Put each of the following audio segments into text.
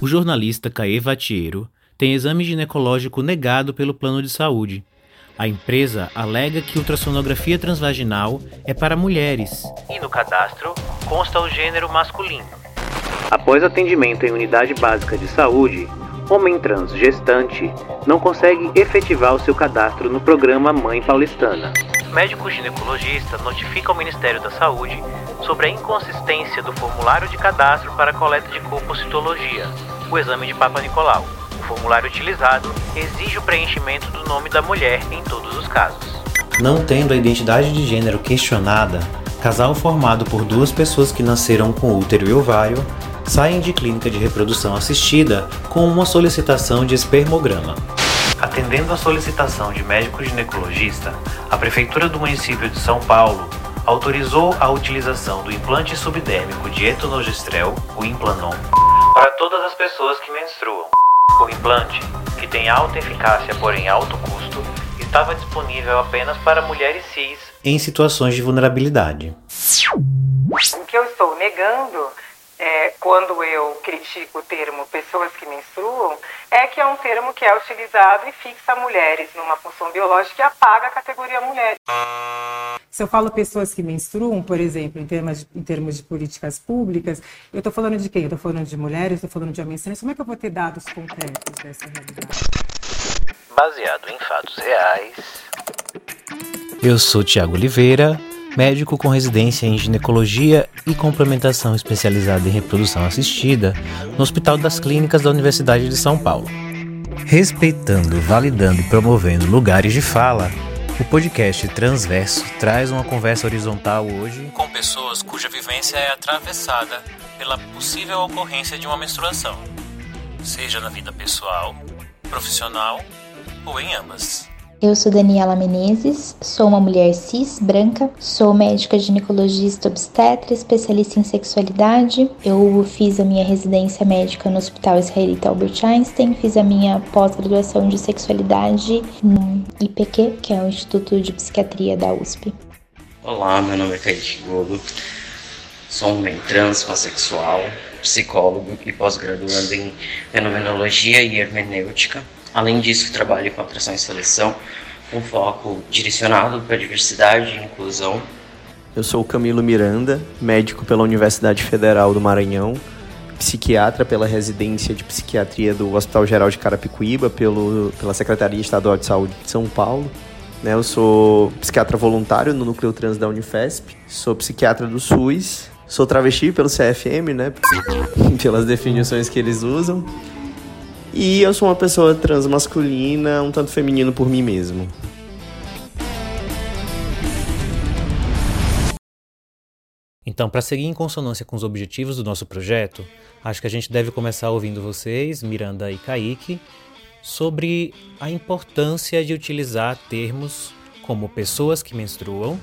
O jornalista Caê Vatiero tem exame ginecológico negado pelo plano de saúde. A empresa alega que ultrassonografia transvaginal é para mulheres e no cadastro consta o gênero masculino. Após atendimento em unidade básica de saúde, homem trans gestante não consegue efetivar o seu cadastro no programa Mãe Paulistana. Médico ginecologista notifica ao Ministério da Saúde sobre a inconsistência do formulário de cadastro para coleta de colpocitologia, o exame de Papa Nicolau. O formulário utilizado exige o preenchimento do nome da mulher em todos os casos. Não tendo a identidade de gênero questionada, casal formado por duas pessoas que nasceram com útero e ovário saem de clínica de reprodução assistida com uma solicitação de espermograma. Atendendo à solicitação de médico ginecologista, a Prefeitura do município de São Paulo autorizou a utilização do implante subdérmico de etonogestrel, o Implanon, para todas as pessoas que menstruam. O implante, que tem alta eficácia porém alto custo, estava disponível apenas para mulheres cis em situações de vulnerabilidade. O que eu estou negando é, quando eu critico o termo pessoas que menstruam, é que é um termo que é utilizado e fixa mulheres numa função biológica e apaga a categoria mulher. Se eu falo pessoas que menstruam, por exemplo, em termos de, em termos de políticas públicas, eu estou falando de quem? Eu estou falando de mulheres, estou falando de homens trans. Como é que eu vou ter dados concretos dessa realidade? Baseado em fatos reais. Eu sou Tiago Oliveira médico com residência em ginecologia e complementação especializada em reprodução assistida no Hospital das Clínicas da Universidade de São Paulo. Respeitando, validando e promovendo lugares de fala, o podcast Transverso traz uma conversa horizontal hoje com pessoas cuja vivência é atravessada pela possível ocorrência de uma menstruação, seja na vida pessoal, profissional ou em ambas. Eu sou Daniela Menezes, sou uma mulher cis, branca, sou médica ginecologista obstetra, especialista em sexualidade. Eu fiz a minha residência médica no Hospital Israelita Albert Einstein, fiz a minha pós-graduação de sexualidade no IPQ, que é o Instituto de Psiquiatria da USP. Olá, meu nome é Kaique Golo, sou um homem trans, psicólogo e pós-graduando em fenomenologia e hermenêutica. Além disso, trabalho com atração e seleção, com foco direcionado para diversidade e inclusão. Eu sou Camilo Miranda, médico pela Universidade Federal do Maranhão, psiquiatra pela residência de psiquiatria do Hospital Geral de Carapicuíba, pelo, pela Secretaria Estadual de Saúde de São Paulo. Né, eu sou psiquiatra voluntário no Núcleo Trans da Unifesp, sou psiquiatra do SUS, sou travesti pelo CFM, né, pelas definições que eles usam. E eu sou uma pessoa transmasculina, um tanto feminino por mim mesmo. Então, para seguir em consonância com os objetivos do nosso projeto, acho que a gente deve começar ouvindo vocês, Miranda e Kaique, sobre a importância de utilizar termos como pessoas que menstruam,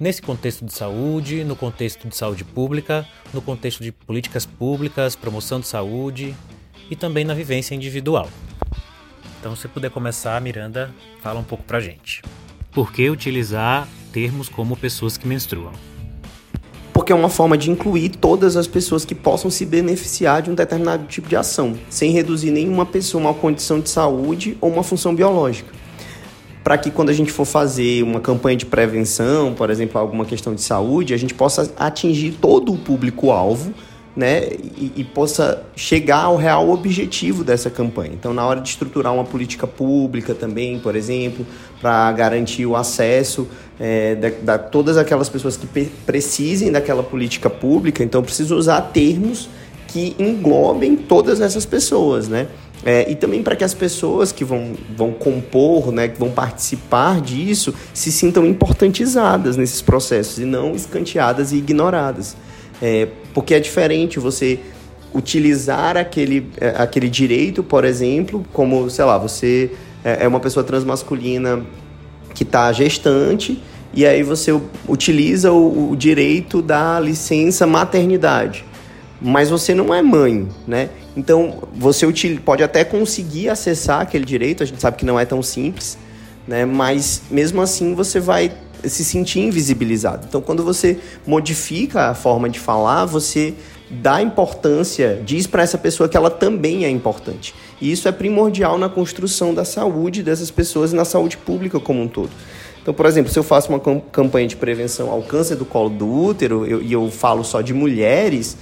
nesse contexto de saúde, no contexto de saúde pública, no contexto de políticas públicas, promoção de saúde, e também na vivência individual. Então, se puder começar, Miranda, fala um pouco pra gente. Por que utilizar termos como pessoas que menstruam? Porque é uma forma de incluir todas as pessoas que possam se beneficiar de um determinado tipo de ação, sem reduzir nenhuma pessoa a uma condição de saúde ou uma função biológica. Para que quando a gente for fazer uma campanha de prevenção, por exemplo, alguma questão de saúde, a gente possa atingir todo o público-alvo né, e, e, possa chegar ao real objetivo dessa campanha. Então, na hora de estruturar uma política pública também, por exemplo, para garantir o acesso é, da, da, todas aquelas pessoas que precisem daquela política pública, então preciso usar termos que englobem todas essas pessoas, né? É, e também para que as pessoas que vão, vão compor, né, que vão participar disso, se sintam importantizadas nesses processos e não escanteadas e ignoradas. É, porque é diferente você utilizar aquele, é, aquele direito, por exemplo, como, sei lá, você é, é uma pessoa transmasculina que está gestante e aí você utiliza o, o, direito da licença maternidade, mas você não é mãe, né? Então você pode até conseguir acessar aquele direito, a gente sabe que não é tão simples, né? Mas mesmo assim você vai se sentir invisibilizado. Então, quando você modifica a forma de falar, você dá importância, diz para essa pessoa que ela também é importante. E isso é primordial na construção da saúde dessas pessoas e na saúde pública como um todo. Então, por exemplo, se eu faço uma campanha de prevenção ao câncer do colo do útero eu, e eu falo só de mulheres,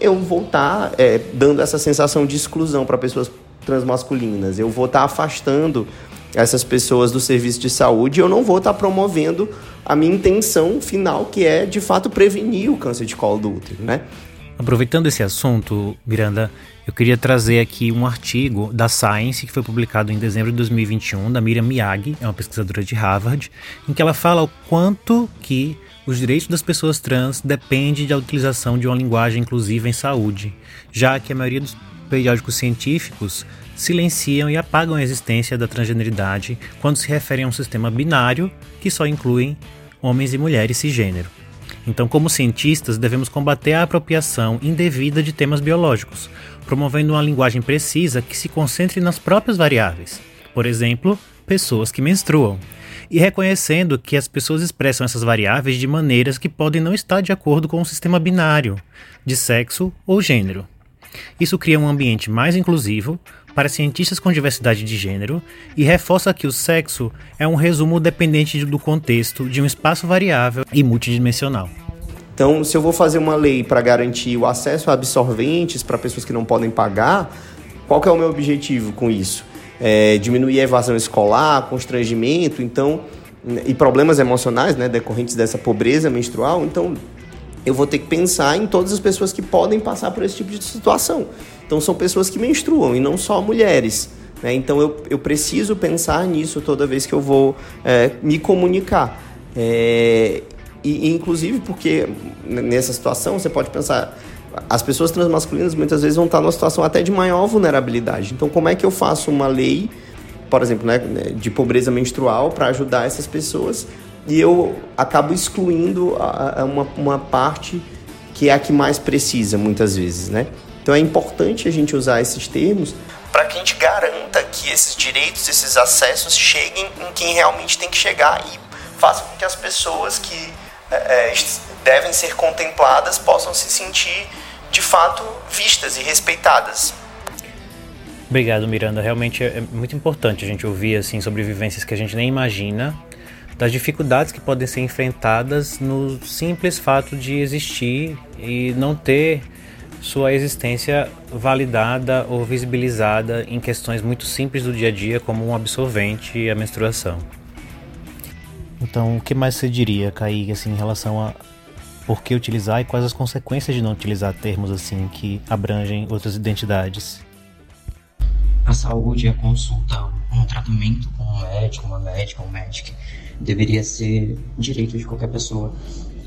eu vou estar tá, é, dando essa sensação de exclusão para pessoas transmasculinas. Eu vou estar tá afastando essas pessoas do serviço de saúde, eu não vou estar tá promovendo a minha intenção final, que é de fato prevenir o câncer de colo do útero, né? Aproveitando esse assunto, Miranda, eu queria trazer aqui um artigo da Science que foi publicado em dezembro de 2021 da Miriam Miyagi, é uma pesquisadora de Harvard, em que ela fala o quanto que os direitos das pessoas trans dependem da utilização de uma linguagem inclusiva em saúde, já que a maioria dos periódicos científicos silenciam e apagam a existência da transgeneridade quando se referem a um sistema binário que só inclui homens e mulheres cisgênero. Então, como cientistas, devemos combater a apropriação indevida de temas biológicos, promovendo uma linguagem precisa que se concentre nas próprias variáveis. Por exemplo, pessoas que menstruam, e reconhecendo que as pessoas expressam essas variáveis de maneiras que podem não estar de acordo com o sistema binário de sexo ou gênero. Isso cria um ambiente mais inclusivo para cientistas com diversidade de gênero e reforça que o sexo é um resumo dependente do contexto de um espaço variável e multidimensional. Então, se eu vou fazer uma lei para garantir o acesso a absorventes para pessoas que não podem pagar, qual é o meu objetivo com isso? É diminuir a evasão escolar, constrangimento, então e problemas emocionais, né, decorrentes dessa pobreza menstrual. Então, eu vou ter que pensar em todas as pessoas que podem passar por esse tipo de situação. Então, são pessoas que menstruam e não só mulheres. Né? Então, eu, eu preciso pensar nisso toda vez que eu vou é, me comunicar. É, e, inclusive, porque nessa situação você pode pensar. As pessoas transmasculinas muitas vezes vão estar numa situação até de maior vulnerabilidade. Então, como é que eu faço uma lei, por exemplo, né, de pobreza menstrual para ajudar essas pessoas e eu acabo excluindo uma, uma parte que é a que mais precisa muitas vezes, né? Então é importante a gente usar esses termos para que a gente garanta que esses direitos, esses acessos cheguem em quem realmente tem que chegar e faça com que as pessoas que é, é devem ser contempladas possam se sentir de fato vistas e respeitadas. Obrigado, Miranda. Realmente é muito importante a gente ouvir assim sobre vivências que a gente nem imagina das dificuldades que podem ser enfrentadas no simples fato de existir e não ter sua existência validada ou visibilizada em questões muito simples do dia a dia, como um absorvente e a menstruação. Então, o que mais você diria, Kaique, assim, em relação a por que utilizar e quais as consequências de não utilizar termos assim que abrangem outras identidades? A saúde, a consulta, um tratamento com um médico, uma médica, um médico deveria ser direito de qualquer pessoa.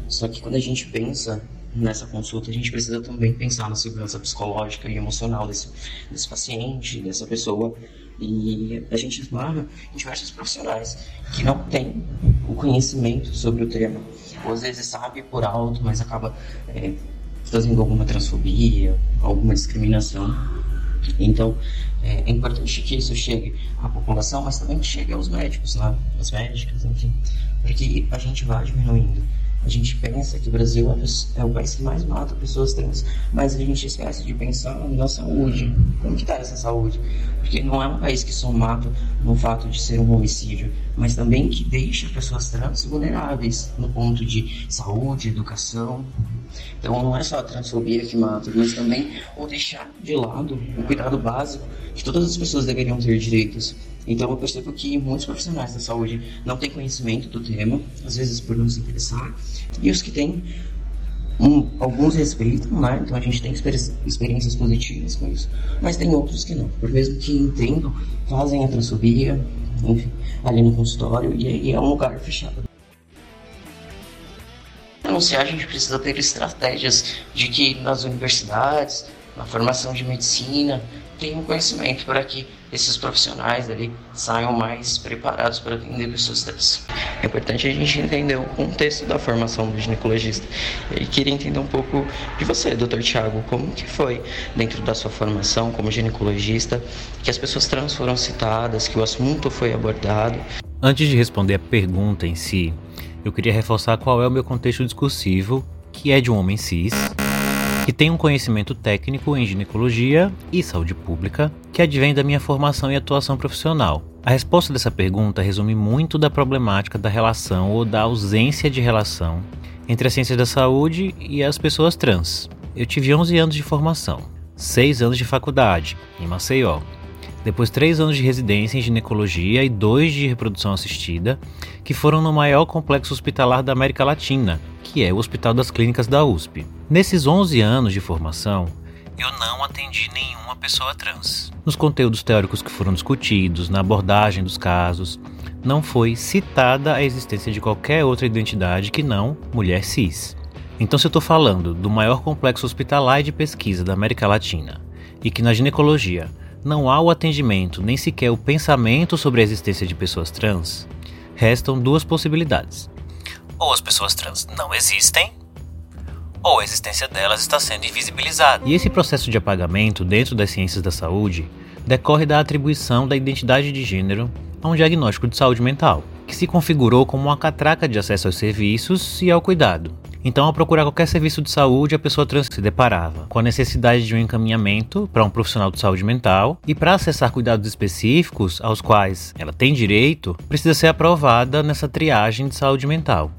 Só que quando a gente pensa nessa consulta, a gente precisa também pensar na segurança psicológica e emocional desse, desse paciente, dessa pessoa. E a gente esbarra em diversos profissionais que não têm o conhecimento sobre o tema. Ou às vezes sabe por alto, mas acaba é, fazendo alguma transfobia, alguma discriminação. Então, é, é, importante que isso chegue à população, mas também que chegue aos médicos, né? As médicas, enfim, para que a gente vá diminuindo. A gente pensa que o Brasil é, é o país que mais mata pessoas trans, mas a gente esquece de pensar na saúde. Como que está essa saúde? Porque não é um país que só mata no fato de ser um homicídio, mas também que deixa pessoas trans vulneráveis no ponto de saúde, educação. Então não é só a transfobia que mata, mas também o deixar de lado o cuidado básico que todas as pessoas deveriam ter direitos. Então eu percebo que muitos profissionais da saúde não têm conhecimento do tema, às vezes por não se interessar, e os que têm um, alguns respeitam, né? Então a gente tem experiências positivas com isso, mas tem outros que não. Por mesmo que entendam, fazem a transfobia, enfim, ali no consultório, e, e é um lugar fechado anunciar, a gente precisa ter estratégias de que nas universidades, na formação de medicina, tenham conhecimento para que esses profissionais ali saiam mais preparados para atender pessoas trans. É importante a gente entender o contexto da formação do ginecologista. E queria entender um pouco de você, doutor Tiago, como que foi dentro da sua formação como ginecologista, que as pessoas trans foram citadas, que o assunto foi abordado. Antes de responder a pergunta em si, eu queria reforçar qual é o meu contexto discursivo, que é de um homem cis, que tenho um conhecimento técnico em ginecologia e saúde pública que advém da minha formação e atuação profissional. A resposta dessa pergunta resume muito da problemática da relação ou da ausência de relação entre a ciência da saúde e as pessoas trans. Eu tive 11 anos de formação, 6 anos de faculdade, em Maceió, depois 3 anos de residência em ginecologia e 2 de reprodução assistida, que foram no maior complexo hospitalar da América Latina, que é o Hospital das Clínicas da USP. Nesses 11 anos de formação, eu não atendi nenhuma pessoa trans. Nos conteúdos teóricos que foram discutidos, na abordagem dos casos, não foi citada a existência de qualquer outra identidade que não mulher cis. Então, se eu estou falando do maior complexo hospitalar e de pesquisa da América Latina e que na ginecologia não há o atendimento nem sequer o pensamento sobre a existência de pessoas trans, restam duas possibilidades. Ou as pessoas trans não existem, ou a existência delas está sendo invisibilizada. E esse processo de apagamento dentro das ciências da saúde decorre da atribuição da identidade de gênero a um diagnóstico de saúde mental, que se configurou como uma catraca de acesso aos serviços e ao cuidado. Então, ao procurar qualquer serviço de saúde, a pessoa trans se deparava com a necessidade de um encaminhamento para um profissional de saúde mental e para acessar cuidados específicos aos quais ela tem direito, precisa ser aprovada nessa triagem de saúde mental.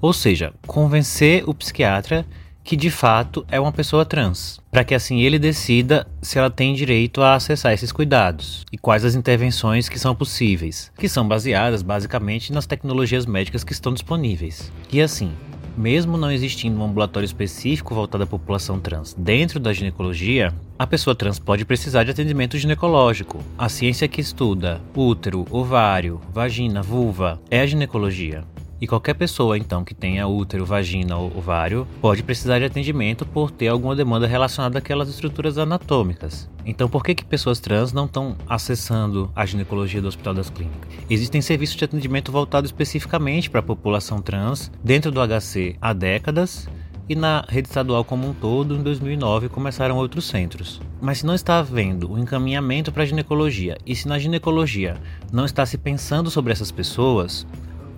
Ou seja, convencer o psiquiatra que de fato é uma pessoa trans, para que assim ele decida se ela tem direito a acessar esses cuidados e quais as intervenções que são possíveis, que são baseadas basicamente nas tecnologias médicas que estão disponíveis. E assim, mesmo não existindo um ambulatório específico voltado à população trans dentro da ginecologia, a pessoa trans pode precisar de atendimento ginecológico. A ciência que estuda útero, ovário, vagina, vulva é a ginecologia. E qualquer pessoa, então, que tenha útero, vagina ou ovário, pode precisar de atendimento por ter alguma demanda relacionada àquelas estruturas anatômicas. Então, por que, que pessoas trans não estão acessando a ginecologia do Hospital das Clínicas? Existem serviços de atendimento voltados especificamente para a população trans dentro do HC há décadas e na rede estadual como um todo, em 2009, começaram outros centros. Mas se não está havendo o um encaminhamento para a ginecologia e se na ginecologia não está se pensando sobre essas pessoas,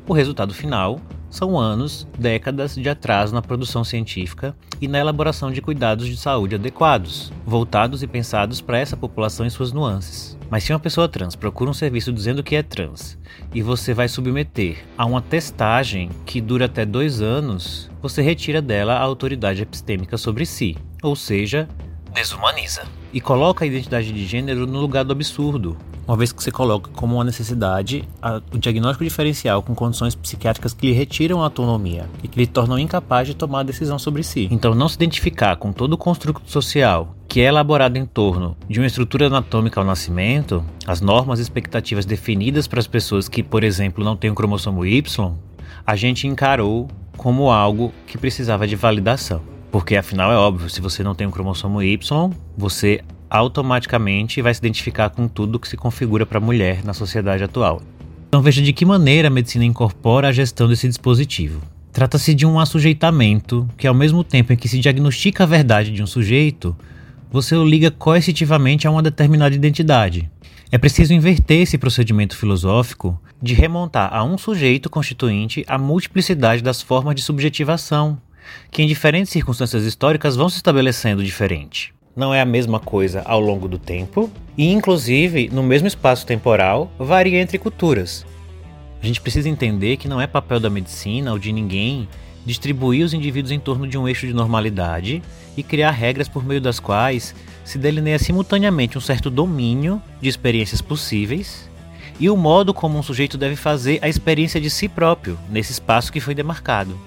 o resultado final são anos, décadas de atraso na produção científica e na elaboração de cuidados de saúde adequados, voltados e pensados para essa população em suas nuances. Mas se uma pessoa trans procura um serviço dizendo que é trans e você vai submeter a uma testagem que dura até dois anos, você retira dela a autoridade epistêmica sobre si, ou seja, desumaniza. E coloca a identidade de gênero no lugar do absurdo, uma vez que você coloca como uma necessidade a, o diagnóstico diferencial com condições psiquiátricas que lhe retiram a autonomia e que lhe tornam incapaz de tomar decisão sobre si. Então, não se identificar com todo o construto social que é elaborado em torno de uma estrutura anatômica ao nascimento, as normas e expectativas definidas para as pessoas que, por exemplo, não têm o cromossomo Y, a gente encarou como algo que precisava de validação. Porque afinal é óbvio, se você não tem um cromossomo Y, você automaticamente vai se identificar com tudo que se configura para a mulher na sociedade atual. Então veja de que maneira a medicina incorpora a gestão desse dispositivo. Trata-se de um assujeitamento que, ao mesmo tempo em que se diagnostica a verdade de um sujeito, você o liga coercitivamente a uma determinada identidade. É preciso inverter esse procedimento filosófico de remontar a um sujeito constituinte a multiplicidade das formas de subjetivação, que em diferentes circunstâncias históricas vão se estabelecendo diferente não é a mesma coisa ao longo do tempo e, inclusive, no mesmo espaço temporal, varia entre culturas. A gente precisa entender que não é papel da medicina ou de ninguém distribuir os indivíduos em torno de um eixo de normalidade e criar regras por meio das quais se delineia simultaneamente um certo domínio de experiências possíveis e o modo como um sujeito deve fazer a experiência de si próprio nesse espaço que foi demarcado.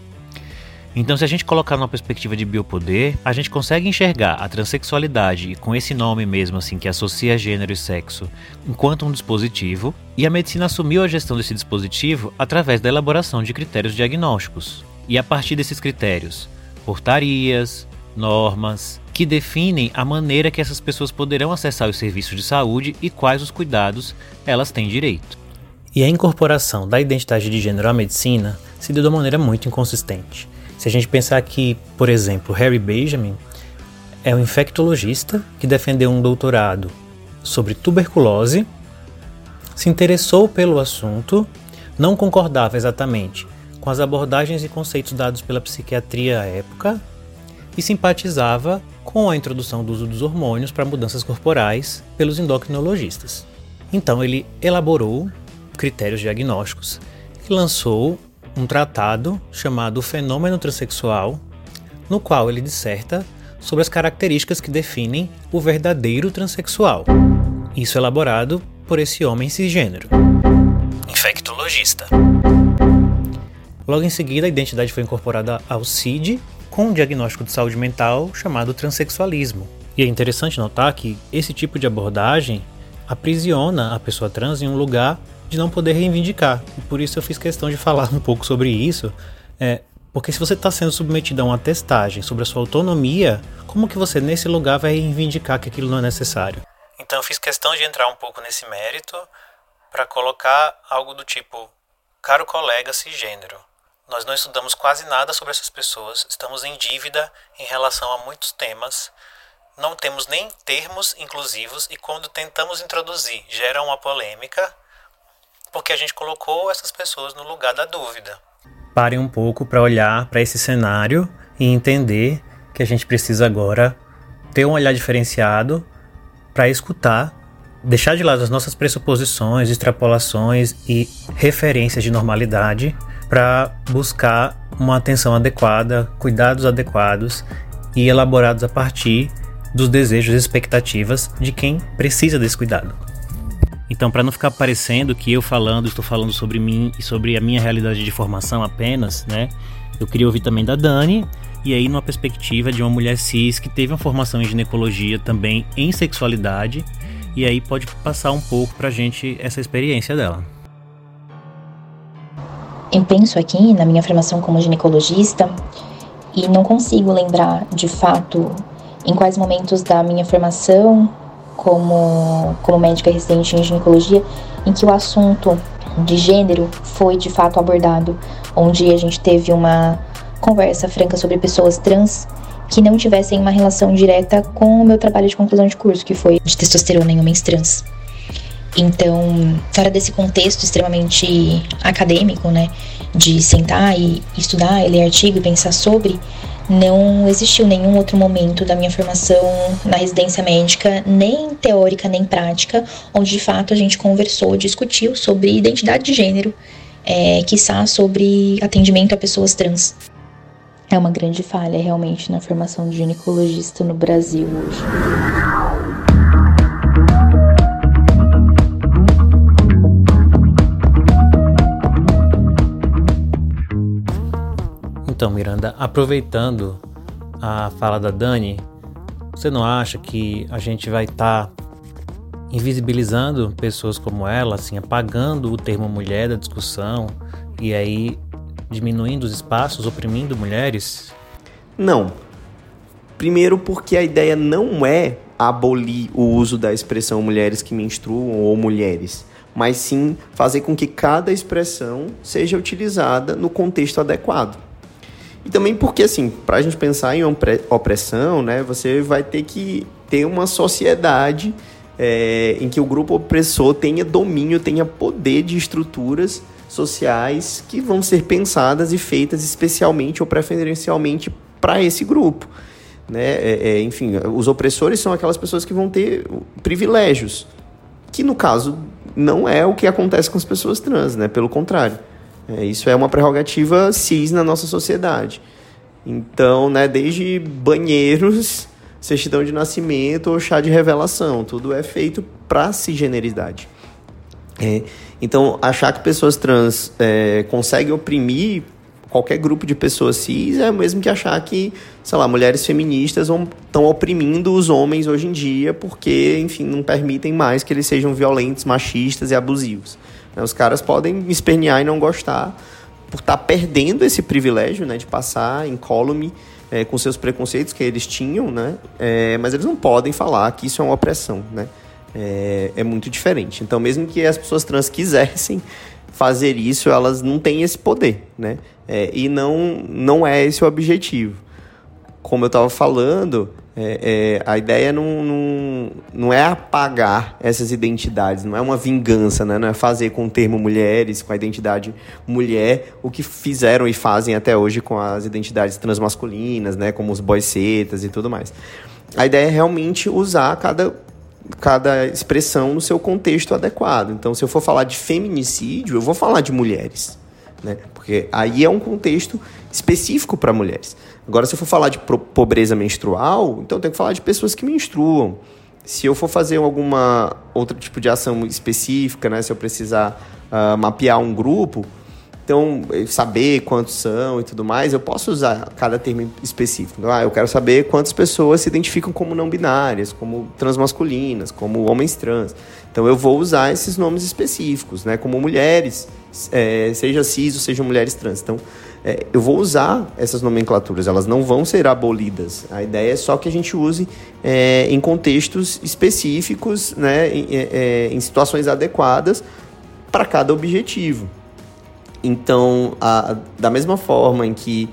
Então, se a gente colocar numa perspectiva de biopoder, a gente consegue enxergar a transexualidade com esse nome mesmo, assim, que associa gênero e sexo, enquanto um dispositivo, e a medicina assumiu a gestão desse dispositivo através da elaboração de critérios diagnósticos. E a partir desses critérios, portarias, normas, que definem a maneira que essas pessoas poderão acessar os serviços de saúde e quais os cuidados elas têm direito. E a incorporação da identidade de gênero à medicina se deu de uma maneira muito inconsistente. Se a gente pensar que, por exemplo, Harry Benjamin é um infectologista que defendeu um doutorado sobre tuberculose, se interessou pelo assunto, não concordava exatamente com as abordagens e conceitos dados pela psiquiatria à época e simpatizava com a introdução do uso dos hormônios para mudanças corporais pelos endocrinologistas. Então ele elaborou critérios diagnósticos e lançou um tratado chamado Fenômeno Transsexual, no qual ele disserta sobre as características que definem o verdadeiro transexual. Isso elaborado por esse homem cisgênero, infectologista. Logo em seguida, a identidade foi incorporada ao CID com um diagnóstico de saúde mental chamado transexualismo. E é interessante notar que esse tipo de abordagem aprisiona a pessoa trans em um lugar de não poder reivindicar. E por isso eu fiz questão de falar um pouco sobre isso, é, porque se você está sendo submetido a uma testagem sobre a sua autonomia, como que você nesse lugar vai reivindicar que aquilo não é necessário? Então eu fiz questão de entrar um pouco nesse mérito para colocar algo do tipo: caro colega cisgênero, nós não estudamos quase nada sobre essas pessoas, estamos em dívida em relação a muitos temas, não temos nem termos inclusivos e quando tentamos introduzir gera uma polêmica porque a gente colocou essas pessoas no lugar da dúvida. Parem um pouco para olhar para esse cenário e entender que a gente precisa agora ter um olhar diferenciado para escutar, deixar de lado as nossas pressuposições, extrapolações e referências de normalidade para buscar uma atenção adequada, cuidados adequados e elaborados a partir dos desejos e expectativas de quem precisa desse cuidado. Então, para não ficar parecendo que eu falando, estou falando sobre mim e sobre a minha realidade de formação apenas, né? Eu queria ouvir também da Dani, e aí numa perspectiva de uma mulher cis que teve uma formação em ginecologia também em sexualidade, e aí pode passar um pouco pra gente essa experiência dela. Eu penso aqui na minha formação como ginecologista e não consigo lembrar de fato em quais momentos da minha formação como, como médica residente em ginecologia, em que o assunto de gênero foi de fato abordado, onde a gente teve uma conversa franca sobre pessoas trans que não tivessem uma relação direta com o meu trabalho de conclusão de curso, que foi de testosterona em homens trans. Então, fora desse contexto extremamente acadêmico, né, de sentar e estudar, ler artigo e pensar sobre, não existiu nenhum outro momento da minha formação na residência médica, nem teórica nem prática, onde de fato a gente conversou, discutiu sobre identidade de gênero, é, quiçá sobre atendimento a pessoas trans. É uma grande falha realmente na formação de ginecologista no Brasil hoje. Então, Miranda, aproveitando a fala da Dani, você não acha que a gente vai estar tá invisibilizando pessoas como ela, assim, apagando o termo mulher da discussão e aí diminuindo os espaços, oprimindo mulheres? Não. Primeiro, porque a ideia não é abolir o uso da expressão mulheres que menstruam ou mulheres, mas sim fazer com que cada expressão seja utilizada no contexto adequado. E também porque, assim, para a gente pensar em opressão, né, você vai ter que ter uma sociedade é, em que o grupo opressor tenha domínio, tenha poder de estruturas sociais que vão ser pensadas e feitas especialmente ou preferencialmente para esse grupo. Né? É, é, enfim, os opressores são aquelas pessoas que vão ter privilégios, que no caso não é o que acontece com as pessoas trans, né? pelo contrário. É, isso é uma prerrogativa cis na nossa sociedade. Então, né, desde banheiros, certidão de nascimento ou chá de revelação, tudo é feito para cisgeneridade. É, então, achar que pessoas trans é, conseguem oprimir qualquer grupo de pessoas cis é o mesmo que achar que, sei lá, mulheres feministas estão oprimindo os homens hoje em dia porque, enfim, não permitem mais que eles sejam violentos, machistas e abusivos. Né? Os caras podem espernear e não gostar por estar tá perdendo esse privilégio né, de passar incólume é, com seus preconceitos que eles tinham, né? É, mas eles não podem falar que isso é uma opressão, né? É, é muito diferente. Então, mesmo que as pessoas trans quisessem fazer isso, elas não têm esse poder, né? É, e não, não é esse o objetivo. como eu estava falando, é, é, a ideia não, não, não é apagar essas identidades, não é uma vingança, né? não é fazer com o termo mulheres, com a identidade mulher, o que fizeram e fazem até hoje com as identidades transmasculinas, né? como os boicetas e tudo mais. A ideia é realmente usar cada, cada expressão no seu contexto adequado. Então, se eu for falar de feminicídio, eu vou falar de mulheres, né? porque aí é um contexto específico para mulheres. Agora, se eu for falar de pobreza menstrual, então eu tenho que falar de pessoas que menstruam. Se eu for fazer alguma outro tipo de ação específica, né, se eu precisar uh, mapear um grupo, então eh, saber quantos são e tudo mais, eu posso usar cada termo específico. Ah, eu quero saber quantas pessoas se identificam como não binárias, como transmasculinas, como homens trans. Então eu vou usar esses nomes específicos, né, como mulheres, é, seja cis ou seja mulheres trans. Então é, eu vou usar essas nomenclaturas, elas não vão ser abolidas. A ideia é só que a gente use é, em contextos específicos, né, em, é, é, em situações adequadas para cada objetivo. Então, a, da mesma forma em que,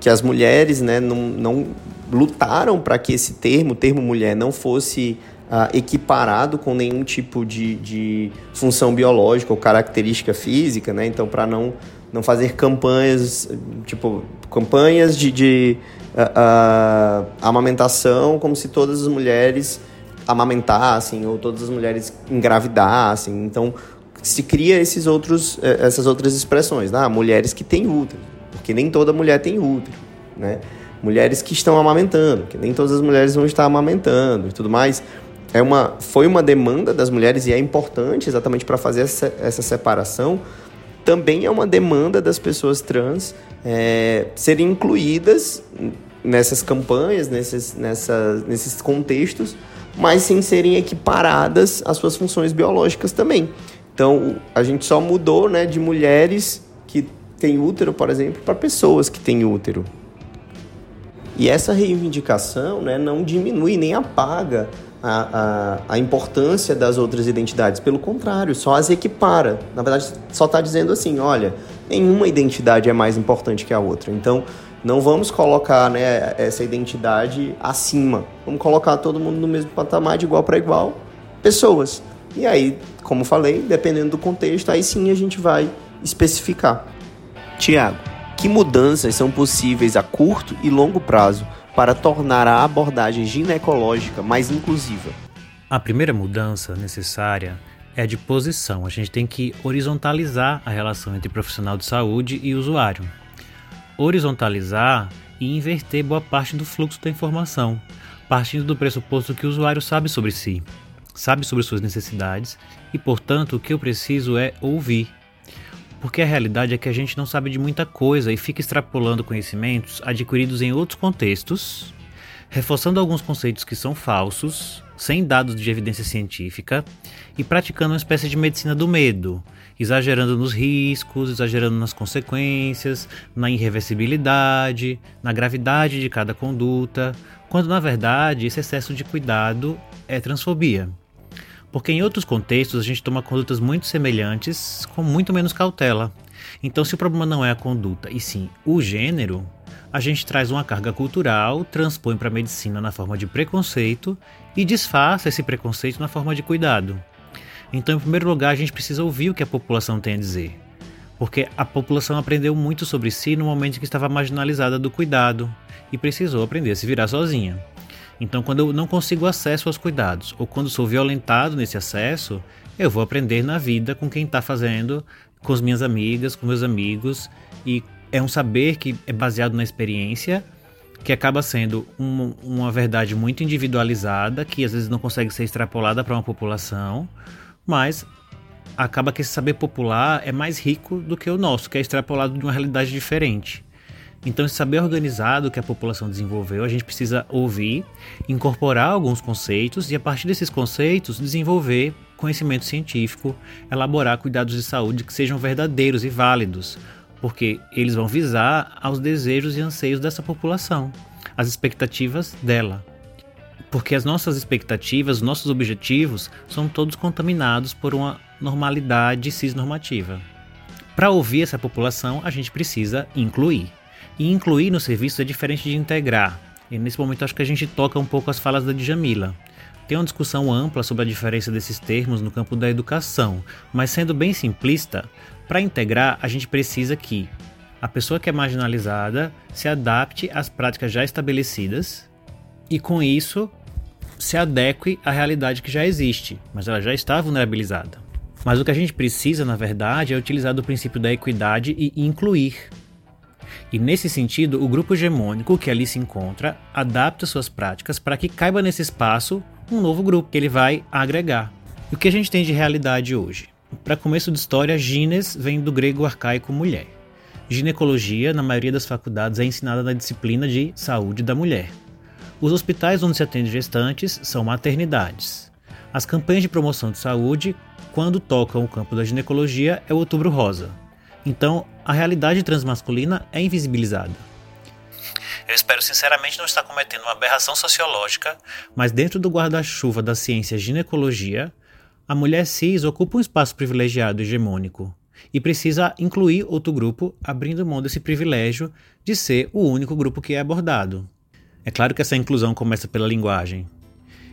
que as mulheres né, não, não lutaram para que esse termo, termo mulher, não fosse uh, equiparado com nenhum tipo de, de função biológica ou característica física, né? Então, para não não fazer campanhas, tipo, campanhas de, de uh, uh, amamentação como se todas as mulheres amamentassem ou todas as mulheres engravidassem. Então, se cria esses outros, eh, essas outras expressões, né? mulheres que têm útero, porque nem toda mulher tem útero, né? Mulheres que estão amamentando, que nem todas as mulheres vão estar amamentando e tudo mais. É uma, foi uma demanda das mulheres e é importante exatamente para fazer essa, essa separação, também é uma demanda das pessoas trans é, serem incluídas nessas campanhas, nesses, nessa, nesses contextos, mas sem serem equiparadas às suas funções biológicas também. Então, a gente só mudou né, de mulheres que têm útero, por exemplo, para pessoas que têm útero. E essa reivindicação né, não diminui nem apaga a, a, a importância das outras identidades. Pelo contrário, só as equipara. Na verdade, só está dizendo assim: olha, nenhuma identidade é mais importante que a outra. Então, não vamos colocar né, essa identidade acima. Vamos colocar todo mundo no mesmo patamar, de igual para igual, pessoas. E aí, como falei, dependendo do contexto, aí sim a gente vai especificar. Tiago, que mudanças são possíveis a curto e longo prazo para tornar a abordagem ginecológica mais inclusiva? A primeira mudança necessária é a de posição. A gente tem que horizontalizar a relação entre profissional de saúde e usuário. Horizontalizar e inverter boa parte do fluxo da informação, partindo do pressuposto que o usuário sabe sobre si, sabe sobre suas necessidades e, portanto, o que eu preciso é ouvir. Porque a realidade é que a gente não sabe de muita coisa e fica extrapolando conhecimentos adquiridos em outros contextos, reforçando alguns conceitos que são falsos, sem dados de evidência científica, e praticando uma espécie de medicina do medo, exagerando nos riscos, exagerando nas consequências, na irreversibilidade, na gravidade de cada conduta, quando na verdade esse excesso de cuidado é transfobia. Porque em outros contextos a gente toma condutas muito semelhantes com muito menos cautela. Então, se o problema não é a conduta e sim o gênero, a gente traz uma carga cultural, transpõe para a medicina na forma de preconceito e disfarça esse preconceito na forma de cuidado. Então, em primeiro lugar, a gente precisa ouvir o que a população tem a dizer. Porque a população aprendeu muito sobre si no momento em que estava marginalizada do cuidado e precisou aprender a se virar sozinha. Então, quando eu não consigo acesso aos cuidados, ou quando sou violentado nesse acesso, eu vou aprender na vida com quem está fazendo, com as minhas amigas, com meus amigos, e é um saber que é baseado na experiência, que acaba sendo um, uma verdade muito individualizada, que às vezes não consegue ser extrapolada para uma população, mas acaba que esse saber popular é mais rico do que o nosso, que é extrapolado de uma realidade diferente. Então, esse saber organizado que a população desenvolveu, a gente precisa ouvir, incorporar alguns conceitos e, a partir desses conceitos, desenvolver conhecimento científico, elaborar cuidados de saúde que sejam verdadeiros e válidos, porque eles vão visar aos desejos e anseios dessa população, as expectativas dela. Porque as nossas expectativas, nossos objetivos são todos contaminados por uma normalidade cisnormativa. Para ouvir essa população, a gente precisa incluir. E incluir no serviço é diferente de integrar. E nesse momento acho que a gente toca um pouco as falas da Djamila. Tem uma discussão ampla sobre a diferença desses termos no campo da educação, mas sendo bem simplista, para integrar a gente precisa que a pessoa que é marginalizada se adapte às práticas já estabelecidas e com isso se adeque à realidade que já existe, mas ela já está vulnerabilizada. Mas o que a gente precisa, na verdade, é utilizar do princípio da equidade e incluir. E nesse sentido, o grupo hegemônico que ali se encontra adapta suas práticas para que caiba nesse espaço um novo grupo que ele vai agregar. E o que a gente tem de realidade hoje? Para começo de história, gines vem do grego arcaico mulher. Ginecologia, na maioria das faculdades, é ensinada na disciplina de saúde da mulher. Os hospitais onde se atende gestantes são maternidades. As campanhas de promoção de saúde, quando tocam o campo da ginecologia, é o Outubro Rosa. Então, a realidade transmasculina é invisibilizada. Eu espero sinceramente não estar cometendo uma aberração sociológica, mas dentro do guarda-chuva da ciência ginecologia, a mulher cis ocupa um espaço privilegiado hegemônico e precisa incluir outro grupo, abrindo mão desse privilégio de ser o único grupo que é abordado. É claro que essa inclusão começa pela linguagem.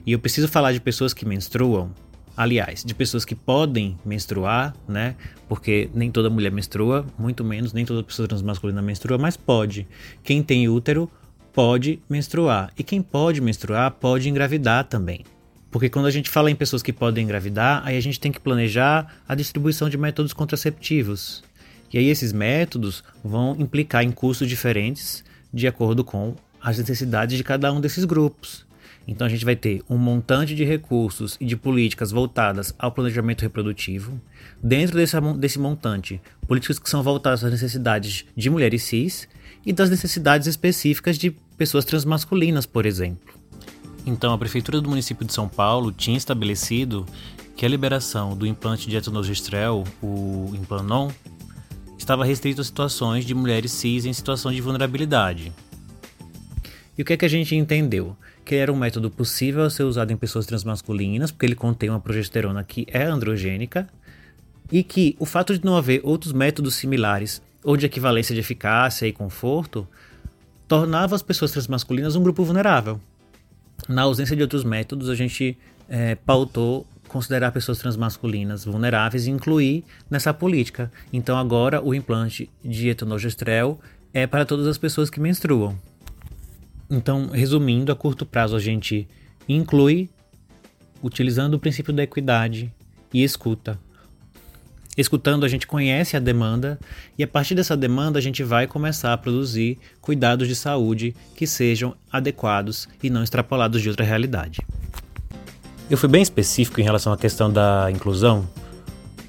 E eu preciso falar de pessoas que menstruam, aliás, de pessoas que podem menstruar, né? Porque nem toda mulher menstrua, muito menos nem toda pessoa transmasculina menstrua, mas pode. Quem tem útero pode menstruar. E quem pode menstruar pode engravidar também. Porque quando a gente fala em pessoas que podem engravidar, aí a gente tem que planejar a distribuição de métodos contraceptivos. E aí esses métodos vão implicar em custos diferentes de acordo com as necessidades de cada um desses grupos. Então a gente vai ter um montante de recursos e de políticas voltadas ao planejamento reprodutivo. Dentro desse, desse montante, políticas que são voltadas às necessidades de mulheres cis e das necessidades específicas de pessoas transmasculinas, por exemplo. Então a prefeitura do município de São Paulo tinha estabelecido que a liberação do implante de etanogestrel, o Implanon, estava restrito a situações de mulheres cis em situação de vulnerabilidade, e o que é que a gente entendeu? Que era um método possível a ser usado em pessoas transmasculinas, porque ele contém uma progesterona que é androgênica, e que o fato de não haver outros métodos similares ou de equivalência de eficácia e conforto tornava as pessoas transmasculinas um grupo vulnerável. Na ausência de outros métodos, a gente é, pautou considerar pessoas transmasculinas vulneráveis e incluir nessa política. Então agora o implante de etanogestrel é para todas as pessoas que menstruam. Então, resumindo, a curto prazo a gente inclui utilizando o princípio da equidade e escuta. Escutando, a gente conhece a demanda e a partir dessa demanda a gente vai começar a produzir cuidados de saúde que sejam adequados e não extrapolados de outra realidade. Eu fui bem específico em relação à questão da inclusão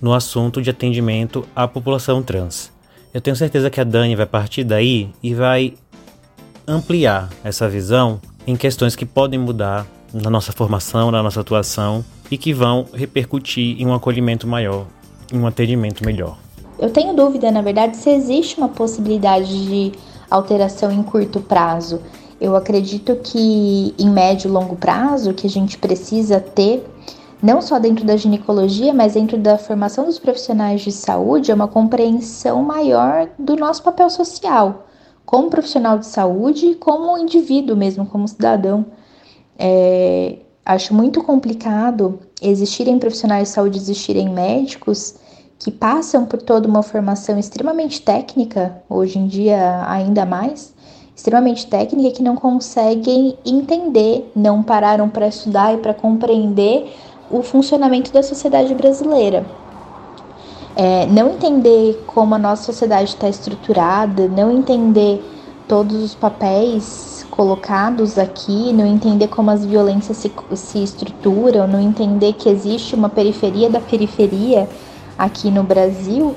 no assunto de atendimento à população trans. Eu tenho certeza que a Dani vai partir daí e vai ampliar essa visão em questões que podem mudar na nossa formação, na nossa atuação e que vão repercutir em um acolhimento maior, em um atendimento melhor. Eu tenho dúvida, na verdade, se existe uma possibilidade de alteração em curto prazo. Eu acredito que em médio e longo prazo, que a gente precisa ter, não só dentro da ginecologia, mas dentro da formação dos profissionais de saúde, é uma compreensão maior do nosso papel social como profissional de saúde e como indivíduo mesmo, como cidadão. É, acho muito complicado existirem profissionais de saúde, existirem médicos que passam por toda uma formação extremamente técnica, hoje em dia ainda mais, extremamente técnica, que não conseguem entender, não pararam para estudar e para compreender o funcionamento da sociedade brasileira. É, não entender como a nossa sociedade está estruturada, não entender todos os papéis colocados aqui, não entender como as violências se, se estruturam, não entender que existe uma periferia da periferia aqui no Brasil,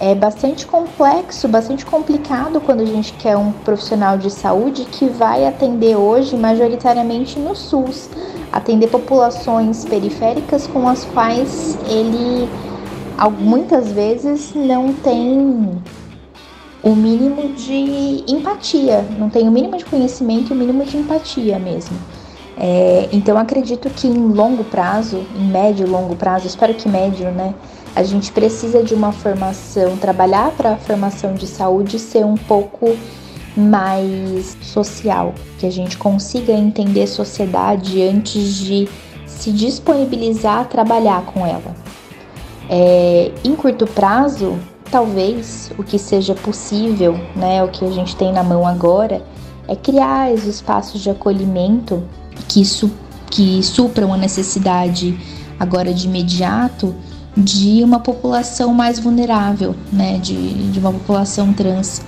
é bastante complexo, bastante complicado quando a gente quer um profissional de saúde que vai atender hoje majoritariamente no SUS, atender populações periféricas com as quais ele muitas vezes não tem o mínimo de empatia, não tem o mínimo de conhecimento e o mínimo de empatia mesmo. É, então acredito que em longo prazo, em médio e longo prazo, espero que médio, né? A gente precisa de uma formação, trabalhar para a formação de saúde ser um pouco mais social, que a gente consiga entender sociedade antes de se disponibilizar a trabalhar com ela. É, em curto prazo, talvez o que seja possível, né, o que a gente tem na mão agora, é criar os espaços de acolhimento que, su que supram a necessidade agora de imediato de uma população mais vulnerável, né, de, de uma população trans.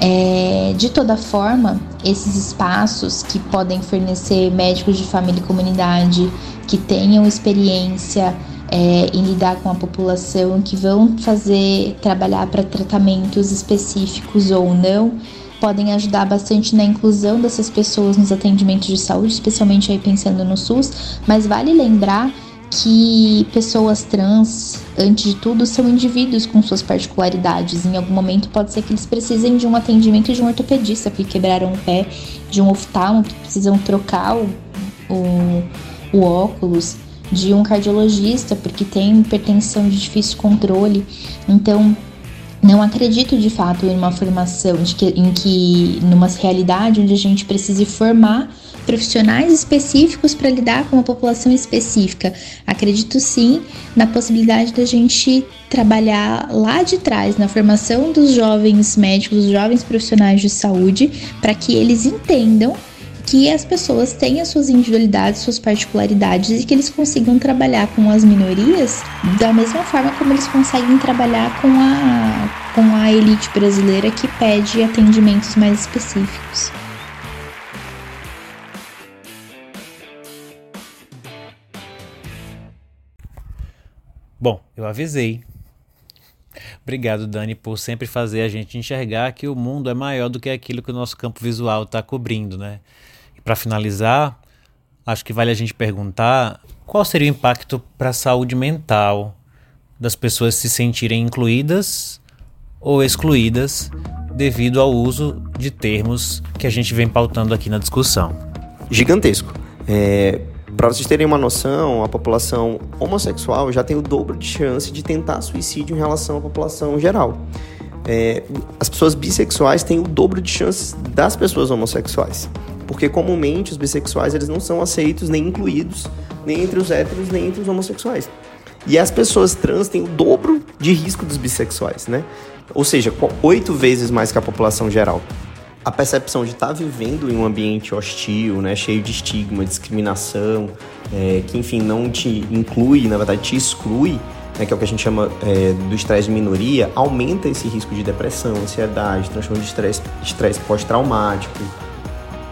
É, de toda forma, esses espaços que podem fornecer médicos de família e comunidade que tenham experiência é, em lidar com a população, que vão fazer trabalhar para tratamentos específicos ou não, podem ajudar bastante na inclusão dessas pessoas nos atendimentos de saúde, especialmente aí pensando no SUS, mas vale lembrar que pessoas trans, antes de tudo, são indivíduos com suas particularidades. Em algum momento pode ser que eles precisem de um atendimento de um ortopedista porque quebraram o pé, de um oftalmo precisam trocar o, o, o óculos, de um cardiologista porque tem hipertensão de difícil controle. Então, não acredito de fato em uma formação de que, em que numa realidade onde a gente precise formar profissionais específicos para lidar com uma população específica. Acredito sim na possibilidade da gente trabalhar lá de trás, na formação dos jovens médicos, dos jovens profissionais de saúde, para que eles entendam que as pessoas as suas individualidades, suas particularidades e que eles consigam trabalhar com as minorias da mesma forma como eles conseguem trabalhar com a, com a elite brasileira que pede atendimentos mais específicos. Bom, eu avisei. Obrigado, Dani, por sempre fazer a gente enxergar que o mundo é maior do que aquilo que o nosso campo visual está cobrindo, né? Para finalizar, acho que vale a gente perguntar qual seria o impacto para a saúde mental das pessoas se sentirem incluídas ou excluídas devido ao uso de termos que a gente vem pautando aqui na discussão. Gigantesco. É, para vocês terem uma noção, a população homossexual já tem o dobro de chance de tentar suicídio em relação à população geral. É, as pessoas bissexuais têm o dobro de chances das pessoas homossexuais, porque comumente os bissexuais eles não são aceitos nem incluídos nem entre os héteros nem entre os homossexuais. E as pessoas trans têm o dobro de risco dos bissexuais, né? Ou seja, oito vezes mais que a população geral a percepção de estar tá vivendo em um ambiente hostil, né, cheio de estigma, discriminação, é, que enfim não te inclui, na verdade te exclui, né, que é o que a gente chama é, do estresse de minoria, aumenta esse risco de depressão, ansiedade, transtorno de estresse, estresse pós-traumático,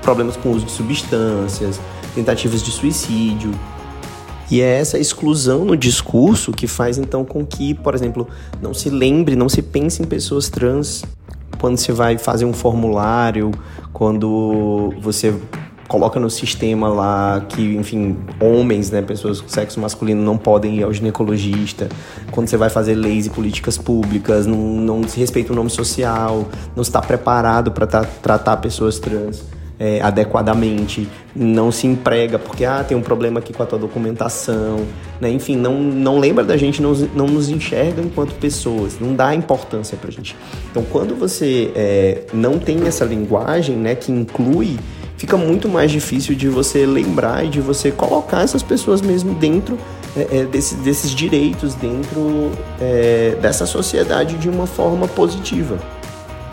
problemas com o uso de substâncias, tentativas de suicídio. E é essa exclusão no discurso que faz então com que, por exemplo, não se lembre, não se pense em pessoas trans quando você vai fazer um formulário, quando você coloca no sistema lá que, enfim, homens, né, pessoas com sexo masculino não podem ir ao ginecologista, quando você vai fazer leis e políticas públicas, não, não se respeita o nome social, não está preparado para tratar pessoas trans é, adequadamente, não se emprega porque ah, tem um problema aqui com a tua documentação, né? enfim, não, não lembra da gente, não, não nos enxerga enquanto pessoas, não dá importância pra gente. Então, quando você é, não tem essa linguagem né, que inclui, fica muito mais difícil de você lembrar e de você colocar essas pessoas mesmo dentro é, é desse, desses direitos, dentro é, dessa sociedade de uma forma positiva.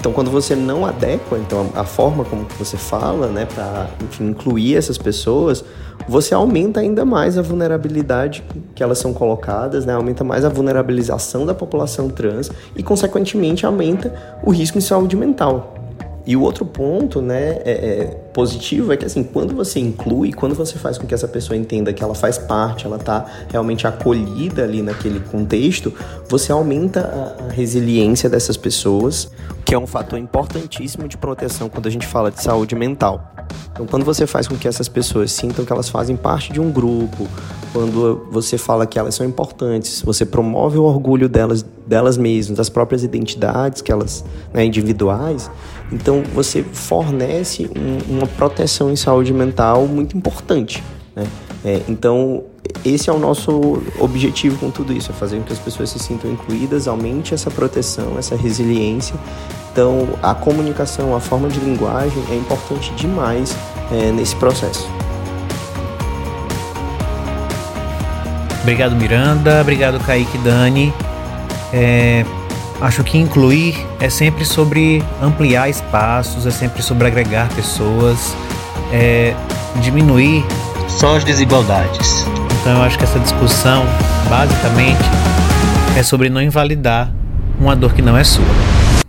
Então, quando você não adequa então, a forma como você fala, né, para incluir essas pessoas, você aumenta ainda mais a vulnerabilidade que elas são colocadas, né, aumenta mais a vulnerabilização da população trans e, consequentemente, aumenta o risco em saúde mental. E o outro ponto, né, é, é, positivo é que assim, quando você inclui, quando você faz com que essa pessoa entenda que ela faz parte, ela está realmente acolhida ali naquele contexto, você aumenta a, a resiliência dessas pessoas, que é um fator importantíssimo de proteção quando a gente fala de saúde mental. Então, quando você faz com que essas pessoas sintam que elas fazem parte de um grupo, quando você fala que elas são importantes, você promove o orgulho delas, delas mesmas, das próprias identidades que elas, né, individuais, então você fornece um, uma proteção em saúde mental muito importante, né? É, então, esse é o nosso objetivo com tudo isso, é fazer com que as pessoas se sintam incluídas, aumente essa proteção, essa resiliência. Então, a comunicação, a forma de linguagem é importante demais é, nesse processo. Obrigado, Miranda. Obrigado, Kaique Dani. É, acho que incluir é sempre sobre ampliar espaços, é sempre sobre agregar pessoas, é, diminuir só as desigualdades. Então eu acho que essa discussão, basicamente, é sobre não invalidar uma dor que não é sua.